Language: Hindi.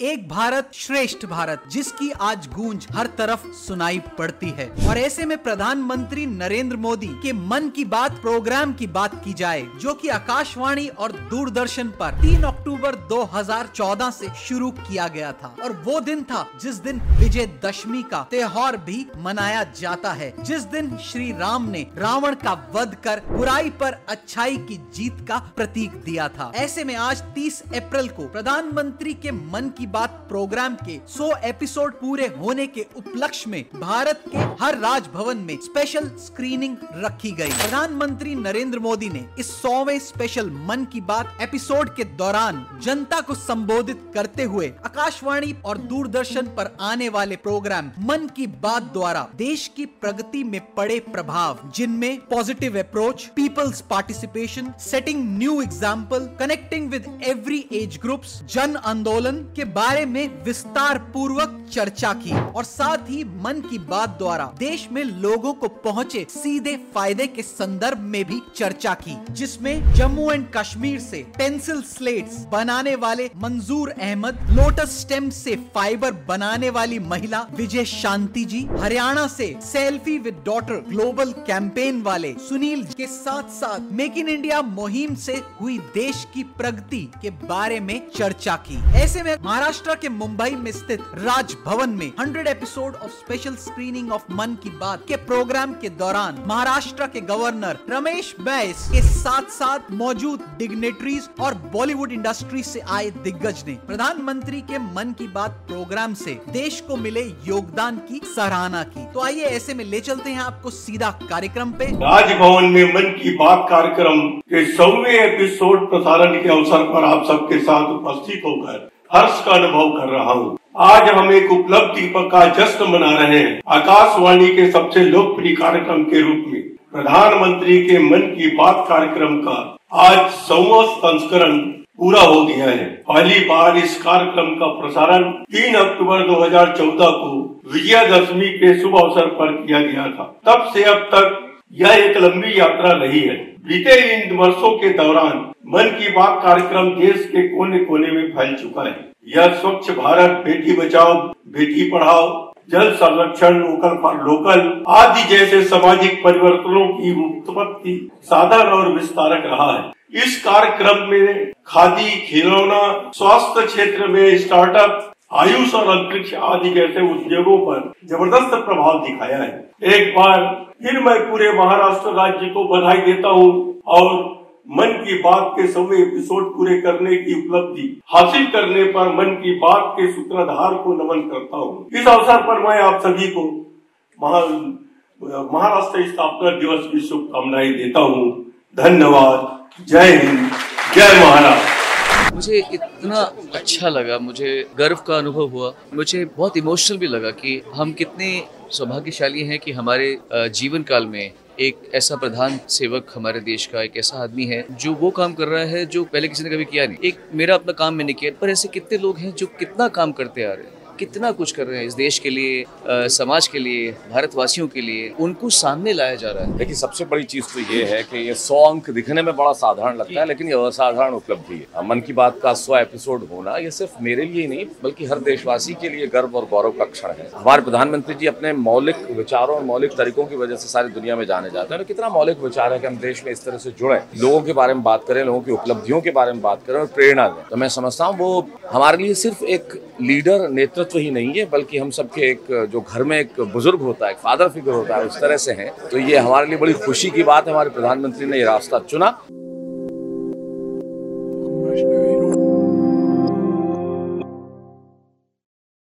एक भारत श्रेष्ठ भारत, जिसकी आज गूंज हर तरफ़ सुनाई पड़ती है। और ऐसे में प्रधानमंत्री नरेंद्र मोदी के मन की बात, प्रोग्राम की बात की जाए, जो कि आकाशवाणी और दूरदर्शन पर 3 अक्टूबर 2014 से शुरू किया गया था। और वो दिन था जिस दिन विजय दशमी का त्योहार भी मनाया जाता है। जिस दिन श्री राम ने रावण का वध कर बुराई पर अच्छाई की जीत का प्रतीक दिया था। ऐसे में आज 30 अप्रैल को प्रधानमंत्री के मन की बात प्रोग्राम के 100 एपिसोड पूरे होने के उपलक्ष्य में भारत के हर राजभवन में स्पेशल स्क्रीनिंग रखी गई। प्रधानमंत्री नरेंद्र मोदी ने इस सौवें स्पेशल मन की बात एपिसोड के दौरान जनता को संबोधित करते हुए आकाशवाणी और दूरदर्शन पर आने वाले प्रोग्राम मन की बात द्वारा देश की प्रगति में पड़े प्रभाव, जिनमें positive approach peoples participation setting new example connecting with every age groups जन आंदोलन के बारे में विस्तार पूर्वक चर्चा की और साथ ही मन की बात द्वारा देश में लोगों को पहुँचे सीधे फ़ायदे के संदर्भ में भी चर्चा की, जिसमें जम्मू एंड कश्मीर से पेंसिल स्लेट्स बनाने वाले मंजूर अहमद लोटस स्टेम से फाइबर बनाने वाली महिला विजय शांति जी, हरियाणा से selfie with daughter global campaign वाले सुनील के साथ साथ मेक इन इंडिया मुहिम से हुई देश की प्रगति के बारे में चर्चा की। ऐसे में महाराष्ट्र के मुंबई में स्थित राजभवन में 100 episode of special screening of Mann Ki Baat के प्रोग्राम के दौरान महाराष्ट्र के गवर्नर रमेश बैस के साथ साथ मौजूद डिग्नेटरीज और बॉलीवुड इंडस्ट्री से आए दिग्गज ने प्रधानमंत्री के मन की बात प्रोग्राम से देश को मिले योगदान की सराहना की। तो आइए ऐसे में ले चलते हैं आपको सीधा कार्यक्रम पे। राजभवन में मन की बात कार्यक्रम के सौवे एपिसोड प्रसारण के अवसर पर आप सबके साथ उपस्थित होकर हर्ष का अनुभव कर रहा हूँ। आज हम एक उपलब्धि का जश्न मना रहे हैं आकाशवाणी के सबसे लोकप्रिय कार्यक्रम के रूप में, प्रधानमंत्री के मन की बात कार्यक्रम का। आज सौवा संस्करण पूरा हो गया है। पहली बार इस कार्यक्रम का प्रसारण 3 अक्टूबर 2014 को विजयादशमी के शुभ अवसर पर किया गया था। तब से अब तक यह एक लंबी यात्रा रही है। बीते इन वर्षों के दौरान मन की बात कार्यक्रम देश के कोने कोने में फैल चुका है। यह स्वच्छ भारत, बेटी बचाओ, बेटी पढ़ाओ, जल संरक्षण, लोकल फॉर लोकल आदि जैसे सामाजिक परिवर्तनों की उत्पत्ति साधन और विस्तारक रहा है। इस कार्यक्रम में खादी, खिलौना, स्वास्थ्य क्षेत्र में स्टार्टअप आयुष और अंतरिक्ष आदि जैसे उद्योगों पर ज़बरदस्त प्रभाव दिखाया है। एक बार फिर मैं पूरे महाराष्ट्र राज्य को बधाई देता हूँ और मन की बात के सौ एपिसोड पूरे करने की उपलब्धि हासिल करने पर मन की बात के सूत्रधार को नमन करता हूँ। इस अवसर पर मैं आप सभी को महाराष्ट्र स्थापना दिवस की शुभकामनाएँ देता हूँ। धन्यवाद। जय हिंद। जय महाराष्ट्र। मुझे इतना अच्छा लगा, मुझे गर्व का अनुभव हुआ। मुझे बहुत इमोशनल भी लगा कि हम कितने सौभाग्यशाली हैं कि हमारे जीवन काल में एक ऐसा प्रधान सेवक हमारे देश का एक ऐसा आदमी है जो वो काम कर रहा है जो पहले किसी ने कभी किया नहीं। एक मेरा अपना काम मैंने किया, पर ऐसे कितने लोग हैं जो कितना काम करते आ रहे हैं। कितना कुछ कर रहे हैं इस देश के लिए आ, समाज के लिए भारतवासियों के लिए उनको सामने लाया जा रहा है। देखिए सबसे बड़ी चीज़ तो ये है कि ये सौ अंक दिखने में बड़ा साधारण लगता है लेकिन ये असाधारण उपलब्धि है। मन की बात का सौ एपिसोड होना ये सिर्फ़ मेरे लिए नहीं बल्कि हर देशवासी के लिए गर्व और गौरव का क्षण है। हमारे प्रधानमंत्री जी अपने मौलिक विचारों और मौलिक तरीकों की वजह से सारी दुनिया में जाने जाते हैं। कितना मौलिक विचार है कि हम देश में इस तरह से जुड़े लोगों के बारे में बात करें लोगों की उपलब्धियों के बारे में बात करें और प्रेरणा दें तो मैं समझता हूँ वो हमारे लिए सिर्फ़ एक लीडर नेतृत्व ही नहीं है, बल्कि हम सबके एक, जो घर में एक बुज़ुर्ग होता है, एक फादर फिगर होता है, उस तरह से हैं। तो ये हमारे लिए बड़ी खुशी की बात है, हमारे प्रधानमंत्री ने ये रास्ता चुना।